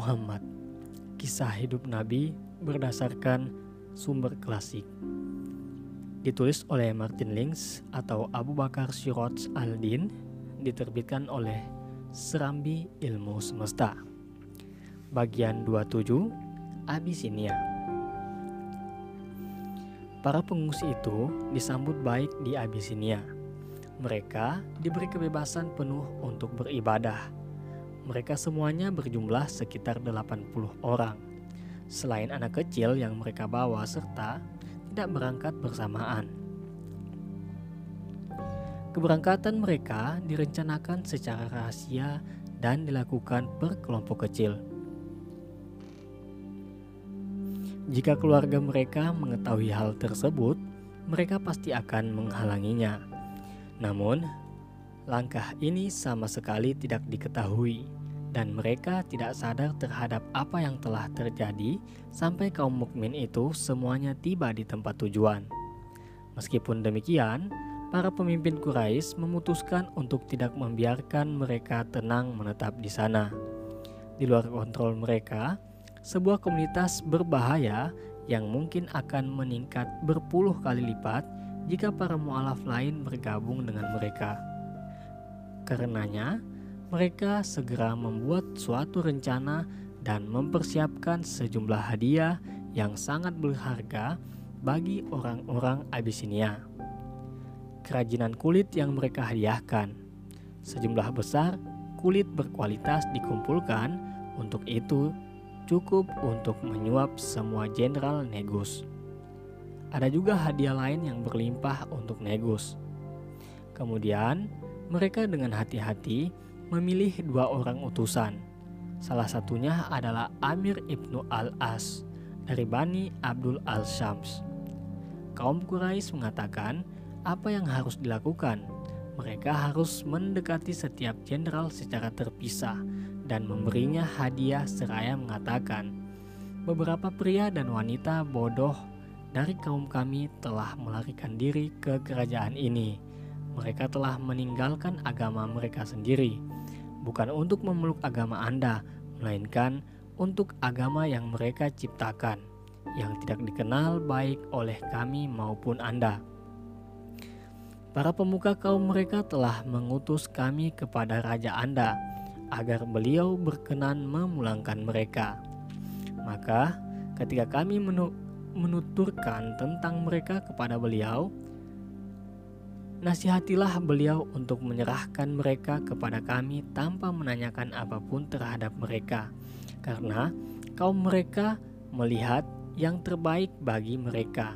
Muhammad. Kisah hidup Nabi berdasarkan sumber klasik. Ditulis oleh Martin Links atau Abu Bakar Siroj al-Din Diterbitkan oleh Serambi Ilmu Semesta. Bagian 27 Abisinia Para pengungsi itu disambut baik di Abisinia. Mereka diberi kebebasan penuh untuk beribadah mereka semuanya berjumlah sekitar 80 orang. Selain anak kecil yang mereka bawa serta tidak berangkat bersamaan. Keberangkatan mereka direncanakan secara rahasia dan dilakukan per kelompok kecil. Jika keluarga mereka mengetahui hal tersebut, mereka pasti akan menghalanginya. Namun, Langkah ini sama sekali tidak diketahui, dan mereka tidak sadar terhadap apa yang telah terjadi sampai kaum mukmin itu semuanya tiba di tempat tujuan. Meskipun demikian, para pemimpin Quraisy memutuskan untuk tidak membiarkan mereka tenang menetap di sana. Di luar kontrol mereka, sebuah komunitas berbahaya yang mungkin akan meningkat berpuluh kali lipat jika para mualaf lain bergabung dengan mereka. Karenanya, mereka segera membuat suatu rencana dan mempersiapkan sejumlah hadiah yang sangat berharga bagi orang-orang Abisinia. Kerajinan kulit yang mereka hadiahkan, sejumlah besar kulit berkualitas dikumpulkan, untuk itu cukup untuk menyuap semua jenderal Negus. Ada juga hadiah lain yang berlimpah untuk Negus. Kemudian, mereka dengan hati-hati memilih dua orang utusan. Salah satunya adalah Amir ibnu al-As dari Bani Abdul al-Shams. Kaum Quraisy mengatakan apa yang harus dilakukan. Mereka harus mendekati setiap jenderal secara terpisah dan memberinya hadiah seraya mengatakan, beberapa pria dan wanita bodoh dari kaum kami telah melarikan diri ke kerajaan ini mereka telah meninggalkan agama mereka sendiri, bukan untuk memeluk agama Anda, melainkan untuk agama yang mereka ciptakan, yang tidak dikenal baik oleh kami maupun Anda. Para pemuka kaum mereka telah mengutus kami kepada raja Anda agar beliau berkenan memulangkan mereka. Maka, ketika kami menuturkan tentang mereka kepada beliau, Nasihatilah beliau untuk menyerahkan mereka kepada kami tanpa menanyakan apa pun terhadap mereka, karena kaum mereka melihat yang terbaik bagi mereka.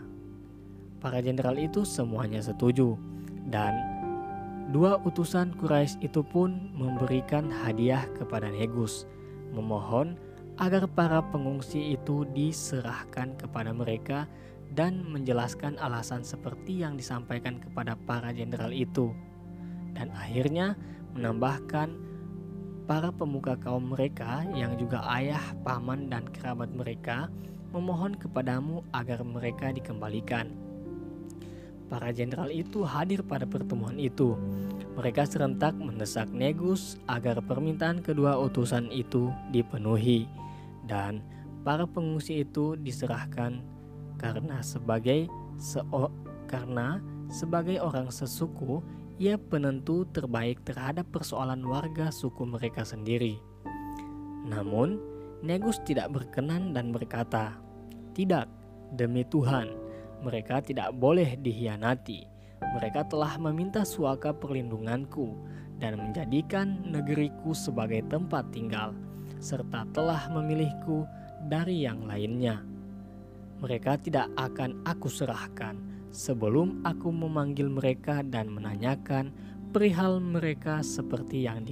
Para jenderal itu semuanya setuju, dan dua utusan Quraisy itu pun memberikan hadiah kepada Negus, memohon agar para pengungsi itu diserahkan kepada mereka dan menjelaskan alasan seperti yang disampaikan kepada para jenderal itu, dan akhirnya menambahkan para pemuka kaum mereka yang juga ayah, paman, dan kerabat mereka memohon kepadamu agar mereka dikembalikan. Para jenderal itu hadir pada pertemuan itu. Mereka serentak mendesak Negus agar permintaan kedua utusan itu dipenuhi, dan para pengungsi itu diserahkan karena sebagai seo karena sebagai orang sesuku ia penentu terbaik terhadap persoalan warga suku mereka sendiri. Namun, Negus tidak berkenan dan berkata, "Tidak, demi Tuhan, mereka tidak boleh dihianati. Mereka telah meminta suaka perlindunganku dan menjadikan negeriku sebagai tempat tinggal, serta telah memilihku dari yang lainnya." mereka tidak akan aku serahkan sebelum aku memanggil mereka dan menanyakan perihal mereka seperti yang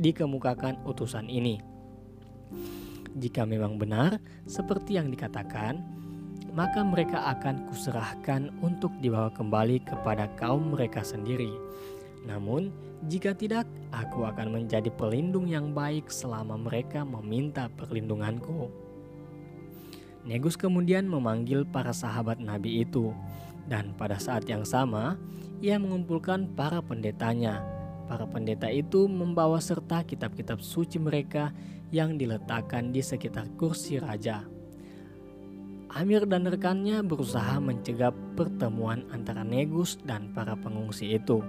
dikemukakan utusan ini. Jika memang benar seperti yang dikatakan, maka mereka akan kuserahkan untuk dibawa kembali kepada kaum mereka sendiri. Namun, jika tidak, aku akan menjadi pelindung yang baik selama mereka meminta perlindunganku. Negus kemudian memanggil para sahabat Nabi itu, dan pada saat yang sama ia mengumpulkan para pendetanya Para pendeta itu membawa serta kitab-kitab suci mereka yang diletakkan di sekitar kursi raja. Amir dan rekannya berusaha mencegah pertemuan antara Negus dan para pengungsi itu.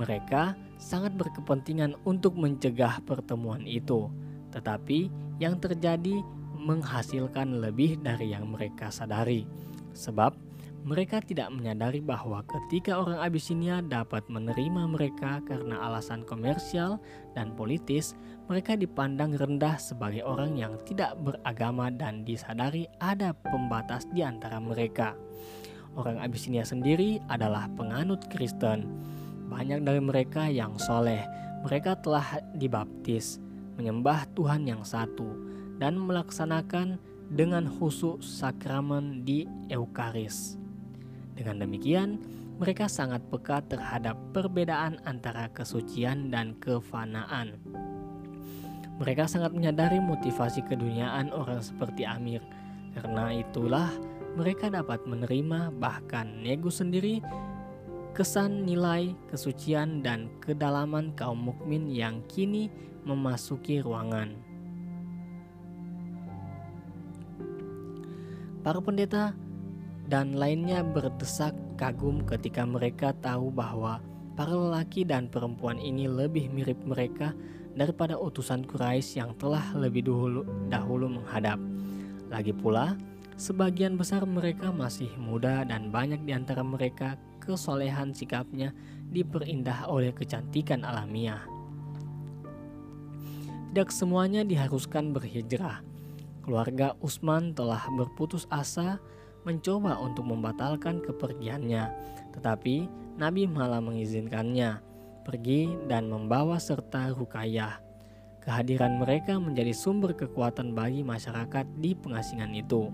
Mereka sangat berkepentingan untuk mencegah pertemuan itu, tetapi yang terjadi menghasilkan lebih dari yang mereka sadari, sebab mereka tidak menyadari bahwa ketika orang Abisinia dapat menerima mereka karena alasan komersial dan politis, mereka dipandang rendah sebagai orang yang tidak beragama dan disadari ada pembatas di antara mereka. Orang Abisinia sendiri adalah penganut Kristen. Banyak dari mereka yang soleh, mereka telah dibaptis, menyembah Tuhan yang satu, dan melaksanakan dengan khusus sakramen di Eukaris. Dengan demikian, mereka sangat peka terhadap perbedaan antara kesucian dan kefanaan. Mereka sangat menyadari motivasi keduniaan orang seperti Amir. Karena itulah mereka dapat menerima bahkan nego sendiri kesan nilai kesucian dan kedalaman kaum mukmin yang kini memasuki ruangan. Para pendeta dan lainnya berdesak kagum ketika mereka tahu bahwa para lelaki dan perempuan ini lebih mirip mereka daripada utusan Quraisy yang telah lebih dahulu, dahulu menghadap. Lagi pula, sebagian besar mereka masih muda dan banyak di antara mereka kesolehan sikapnya diperindah oleh kecantikan alamiah. Tidak semuanya diharuskan berhijrah. Keluarga Usman telah berputus asa mencoba untuk membatalkan kepergiannya, tetapi Nabi malah mengizinkannya pergi dan membawa serta Rukayah. Kehadiran mereka menjadi sumber kekuatan bagi masyarakat di pengasingan itu.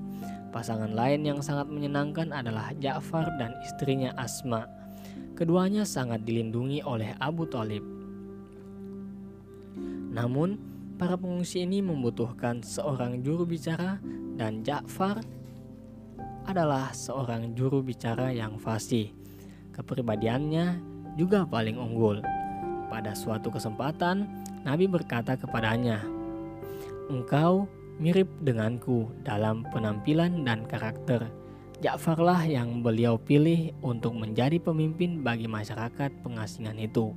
Pasangan lain yang sangat menyenangkan adalah Ja'far dan istrinya Asma. Keduanya sangat dilindungi oleh Abu Talib. Namun, para pengungsi ini membutuhkan seorang juru bicara dan Ja'far adalah seorang juru bicara yang fasih. Kepribadiannya juga paling unggul. Pada suatu kesempatan, Nabi berkata kepadanya, "Engkau mirip denganku dalam penampilan dan karakter." Ja'farlah yang beliau pilih untuk menjadi pemimpin bagi masyarakat pengasingan itu.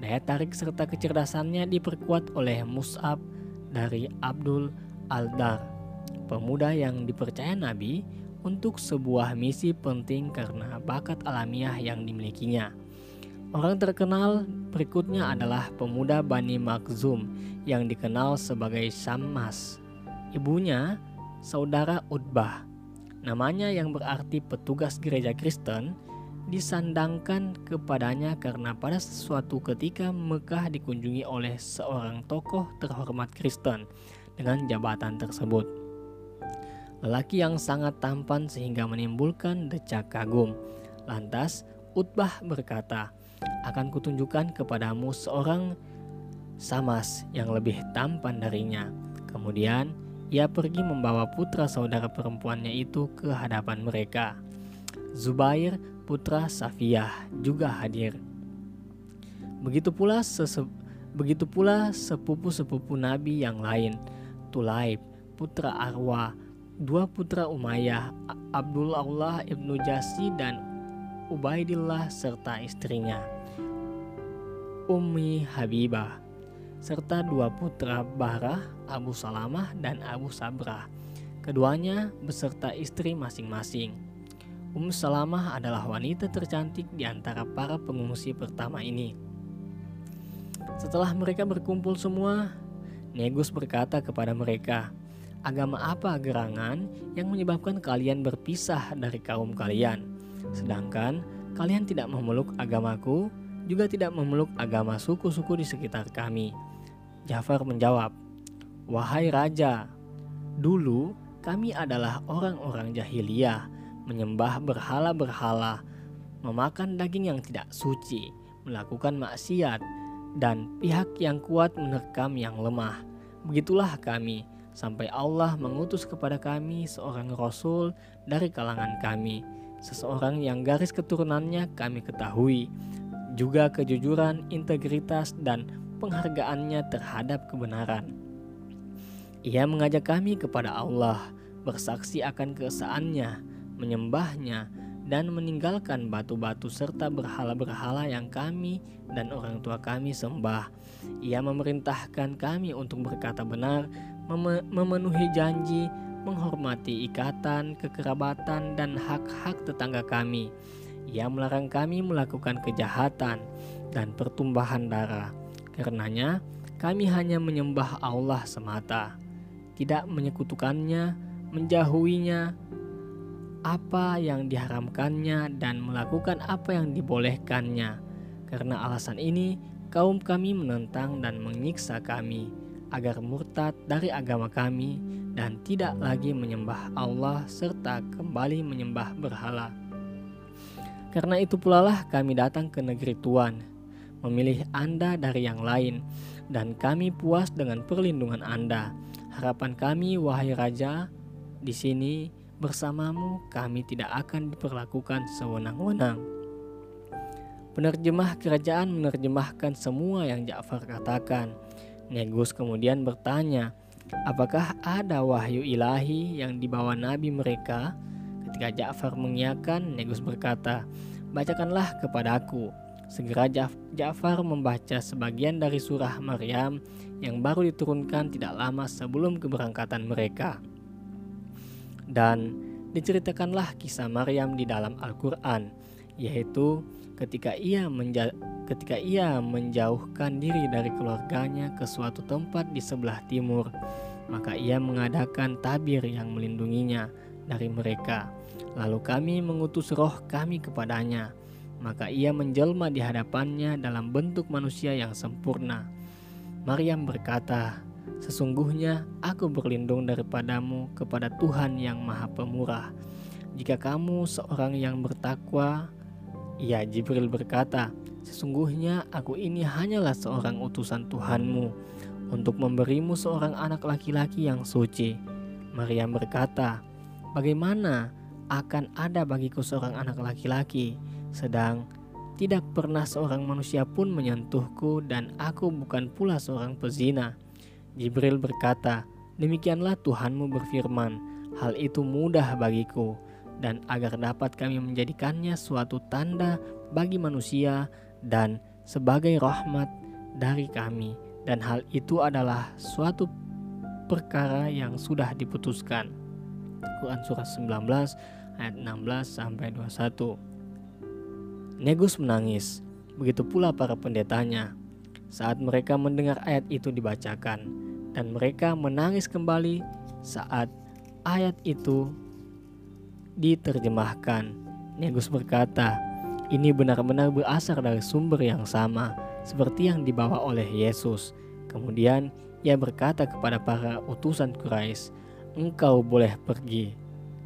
Daya tarik serta kecerdasannya diperkuat oleh Mus'ab dari Abdul Aldar, pemuda yang dipercaya Nabi untuk sebuah misi penting karena bakat alamiah yang dimilikinya. Orang terkenal berikutnya adalah pemuda Bani Makzum yang dikenal sebagai Syammas. Ibunya saudara Utbah. Namanya yang berarti petugas gereja Kristen disandangkan kepadanya karena pada suatu ketika Mekah dikunjungi oleh seorang tokoh terhormat Kristen dengan jabatan tersebut lelaki yang sangat tampan sehingga menimbulkan decak kagum. Lantas Utbah berkata, akan kutunjukkan kepadamu seorang Samas yang lebih tampan darinya. Kemudian ia pergi membawa putra saudara perempuannya itu ke hadapan mereka. Zubair putra Safiyah juga hadir. Begitu pula sese begitu pula sepupu-sepupu nabi yang lain, Tulaib putra Arwa dua putra Umayyah, Abdullah ibnu Jasi dan Ubaidillah serta istrinya, Ummi Habibah, serta dua putra Barah, Abu Salamah dan Abu Sabrah. Keduanya beserta istri masing-masing. Ummu Salamah adalah wanita tercantik di antara para pengungsi pertama ini. Setelah mereka berkumpul semua, Negus berkata kepada mereka, agama apa gerangan yang menyebabkan kalian berpisah dari kaum kalian? Sedangkan kalian tidak memeluk agamaku, juga tidak memeluk agama suku-suku di sekitar kami. Jafar menjawab, "Wahai raja, dulu kami adalah orang-orang jahiliyah, menyembah berhala-berhala, memakan daging yang tidak suci, melakukan maksiat, dan pihak yang kuat menerkam yang lemah. Begitulah kami." sampai Allah mengutus kepada kami seorang rasul dari kalangan kami, seseorang yang garis keturunannya kami ketahui, juga kejujuran, integritas, dan penghargaannya terhadap kebenaran. Ia mengajak kami kepada Allah, bersaksi akan keesaannya, menyembahnya, dan meninggalkan batu-batu serta berhala-berhala yang kami dan orang tua kami sembah. Ia memerintahkan kami untuk berkata benar, mem memenuhi janji, menghormati ikatan, kekerabatan, dan hak-hak tetangga kami. Ia melarang kami melakukan kejahatan dan pertumbahan darah. Karenanya, kami hanya menyembah Allah semata, tidak menyekutukannya, menjauhinya, apa yang diharamkannya dan melakukan apa yang dibolehkannya. Karena alasan ini, kaum kami menentang dan menyiksa kami agar murtad dari agama kami dan tidak lagi menyembah Allah serta kembali menyembah berhala. Karena itu pula lah kami datang ke negeri Tuhan, memilih Anda dari yang lain, dan kami puas dengan perlindungan Anda. Harapan kami, wahai Raja, di sini bersamamu kami tidak akan diperlakukan sewenang-wenang. Penerjemah kerajaan menerjemahkan semua yang Ja'far katakan. Negus kemudian bertanya, apakah ada wahyu ilahi yang dibawa nabi mereka? Ketika Ja'far mengiyakan, Negus berkata, Bacakanlah kepadaku. Segera Ja'far membaca sebagian dari surah Maryam yang baru diturunkan tidak lama sebelum keberangkatan mereka. Dan diceritakanlah kisah Maryam di dalam Al-Quran, yaitu ketika ia menja ketika ia menjauhkan diri dari keluarganya ke suatu tempat di sebelah timur, maka ia mengadakan tabir yang melindunginya dari mereka. Lalu kami mengutus roh kami kepadanya, maka ia menjelma di hadapannya dalam bentuk manusia yang sempurna. Maryam berkata, Sesungguhnya aku berlindung daripadamu kepada Tuhan yang Maha Pemurah. Jika kamu seorang yang bertakwa, ya Jibril berkata, Sesungguhnya aku ini hanyalah seorang utusan Tuhanmu untuk memberimu seorang anak laki-laki yang suci. Maryam berkata, Bagaimana akan ada bagiku seorang anak laki-laki, sedang tidak pernah seorang manusia pun menyentuhku dan aku bukan pula seorang pezina. Jibril berkata, Demikianlah Tuhanmu berfirman, hal itu mudah bagiku, dan agar dapat kami menjadikannya suatu tanda bagi manusia dan sebagai rahmat dari kami, dan hal itu adalah suatu perkara yang sudah diputuskan. Quran surah 19 ayat 16 sampai 21. Negus menangis, begitu pula para pendetanya saat mereka mendengar ayat itu dibacakan dan mereka menangis kembali saat ayat itu diterjemahkan. Negus berkata, ini benar-benar berasal dari sumber yang sama seperti yang dibawa oleh Yesus. Kemudian ia berkata kepada para utusan Quraisy, "Engkau boleh pergi,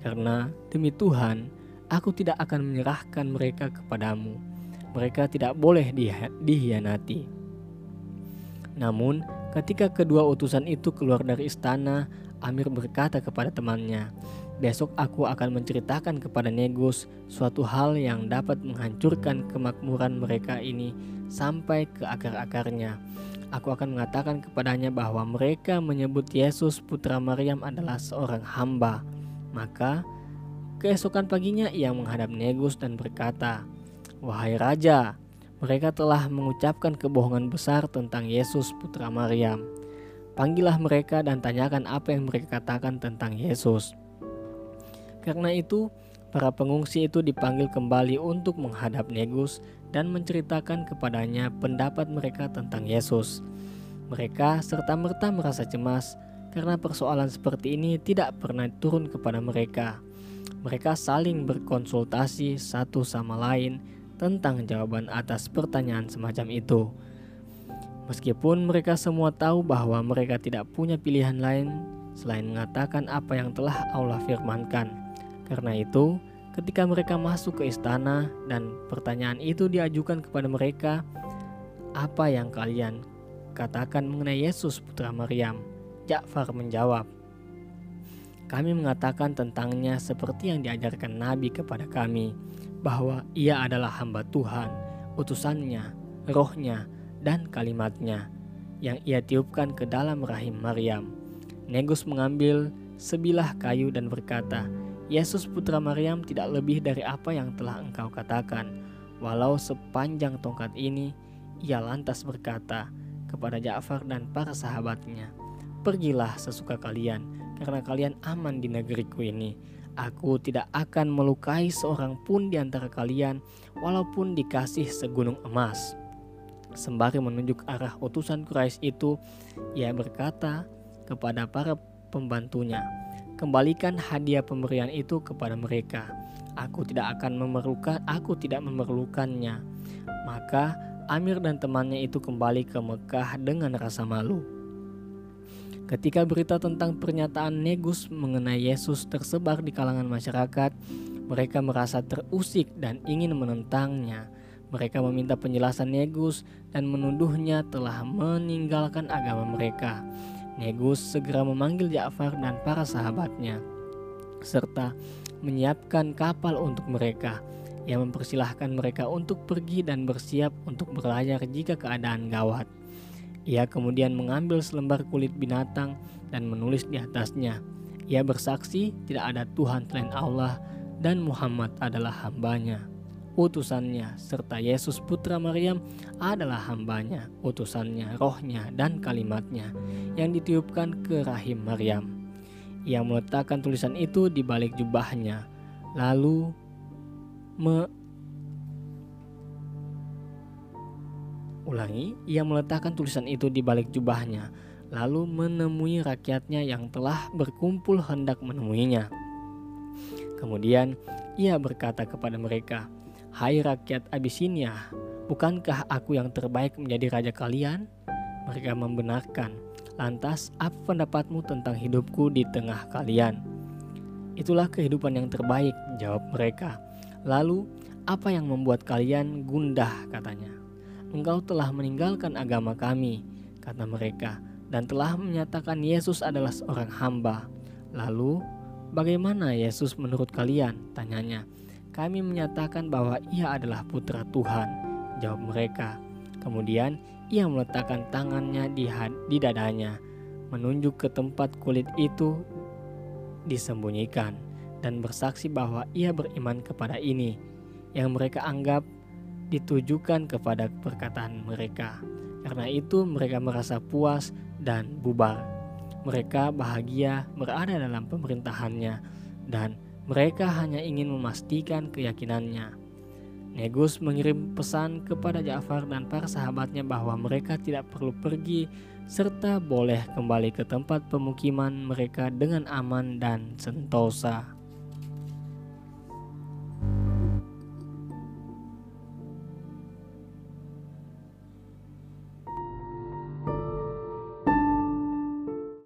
karena demi Tuhan, aku tidak akan menyerahkan mereka kepadamu. Mereka tidak boleh dihianati." Namun, Ketika kedua utusan itu keluar dari istana, Amir berkata kepada temannya, "Besok aku akan menceritakan kepada Negus suatu hal yang dapat menghancurkan kemakmuran mereka ini sampai ke akar-akarnya. Aku akan mengatakan kepadanya bahwa mereka menyebut Yesus putra Maryam adalah seorang hamba." Maka keesokan paginya ia menghadap Negus dan berkata, "Wahai raja, mereka telah mengucapkan kebohongan besar tentang Yesus putra Maryam. Panggillah mereka dan tanyakan apa yang mereka katakan tentang Yesus. Karena itu, para pengungsi itu dipanggil kembali untuk menghadap Negus dan menceritakan kepadanya pendapat mereka tentang Yesus. Mereka serta-merta merasa cemas karena persoalan seperti ini tidak pernah turun kepada mereka. Mereka saling berkonsultasi satu sama lain tentang jawaban atas pertanyaan semacam itu. Meskipun mereka semua tahu bahwa mereka tidak punya pilihan lain selain mengatakan apa yang telah Allah firmankan. Karena itu, ketika mereka masuk ke istana dan pertanyaan itu diajukan kepada mereka, "Apa yang kalian katakan mengenai Yesus putra Maryam?" Ja'far menjawab, "Kami mengatakan tentangnya seperti yang diajarkan Nabi kepada kami." bahwa ia adalah hamba Tuhan, utusannya, rohnya, dan kalimatnya yang ia tiupkan ke dalam rahim Maryam. Negus mengambil sebilah kayu dan berkata, Yesus putra Maryam tidak lebih dari apa yang telah engkau katakan. Walau sepanjang tongkat ini, ia lantas berkata kepada Ja'far dan para sahabatnya, Pergilah sesuka kalian, karena kalian aman di negeriku ini. Aku tidak akan melukai seorang pun di antara kalian, walaupun dikasih segunung emas. Sembari menunjuk arah utusan Quraisy itu, ia berkata kepada para pembantunya, "Kembalikan hadiah pemberian itu kepada mereka. Aku tidak akan memerlukan, aku tidak memerlukannya." Maka Amir dan temannya itu kembali ke Mekah dengan rasa malu. Ketika berita tentang pernyataan Negus mengenai Yesus tersebar di kalangan masyarakat, mereka merasa terusik dan ingin menentangnya. Mereka meminta penjelasan Negus dan menuduhnya telah meninggalkan agama mereka. Negus segera memanggil Ja'far dan para sahabatnya, serta menyiapkan kapal untuk mereka yang mempersilahkan mereka untuk pergi dan bersiap untuk berlayar jika keadaan gawat. Ia kemudian mengambil selembar kulit binatang dan menulis di atasnya. Ia bersaksi tidak ada Tuhan selain Allah dan Muhammad adalah hambanya utusannya, serta Yesus putra Maryam adalah hambanya, utusannya, rohnya, dan kalimatnya yang ditiupkan ke rahim Maryam. Ia meletakkan tulisan itu di balik jubahnya, lalu me Ulangi, ia meletakkan tulisan itu di balik jubahnya, lalu menemui rakyatnya yang telah berkumpul hendak menemuinya. Kemudian ia berkata kepada mereka, Hai rakyat Abisinia, bukankah aku yang terbaik menjadi raja kalian? Mereka membenarkan. Lantas, apa pendapatmu tentang hidupku di tengah kalian? Itulah kehidupan yang terbaik, jawab mereka. Lalu, apa yang membuat kalian gundah katanya? Engkau telah meninggalkan agama kami, kata mereka, dan telah menyatakan Yesus adalah seorang hamba. Lalu, bagaimana Yesus menurut kalian? Tanyanya. Kami menyatakan bahwa ia adalah putra Tuhan, jawab mereka. Kemudian ia meletakkan tangannya di, di dadanya, menunjuk ke tempat kulit itu disembunyikan, dan bersaksi bahwa ia beriman kepada ini, yang mereka anggap ditujukan kepada perkataan mereka. Karena itu mereka merasa puas dan bubar. Mereka bahagia berada dalam pemerintahannya dan mereka hanya ingin memastikan keyakinannya. Negus mengirim pesan kepada Ja'far dan para sahabatnya bahwa mereka tidak perlu pergi serta boleh kembali ke tempat pemukiman mereka dengan aman dan sentosa.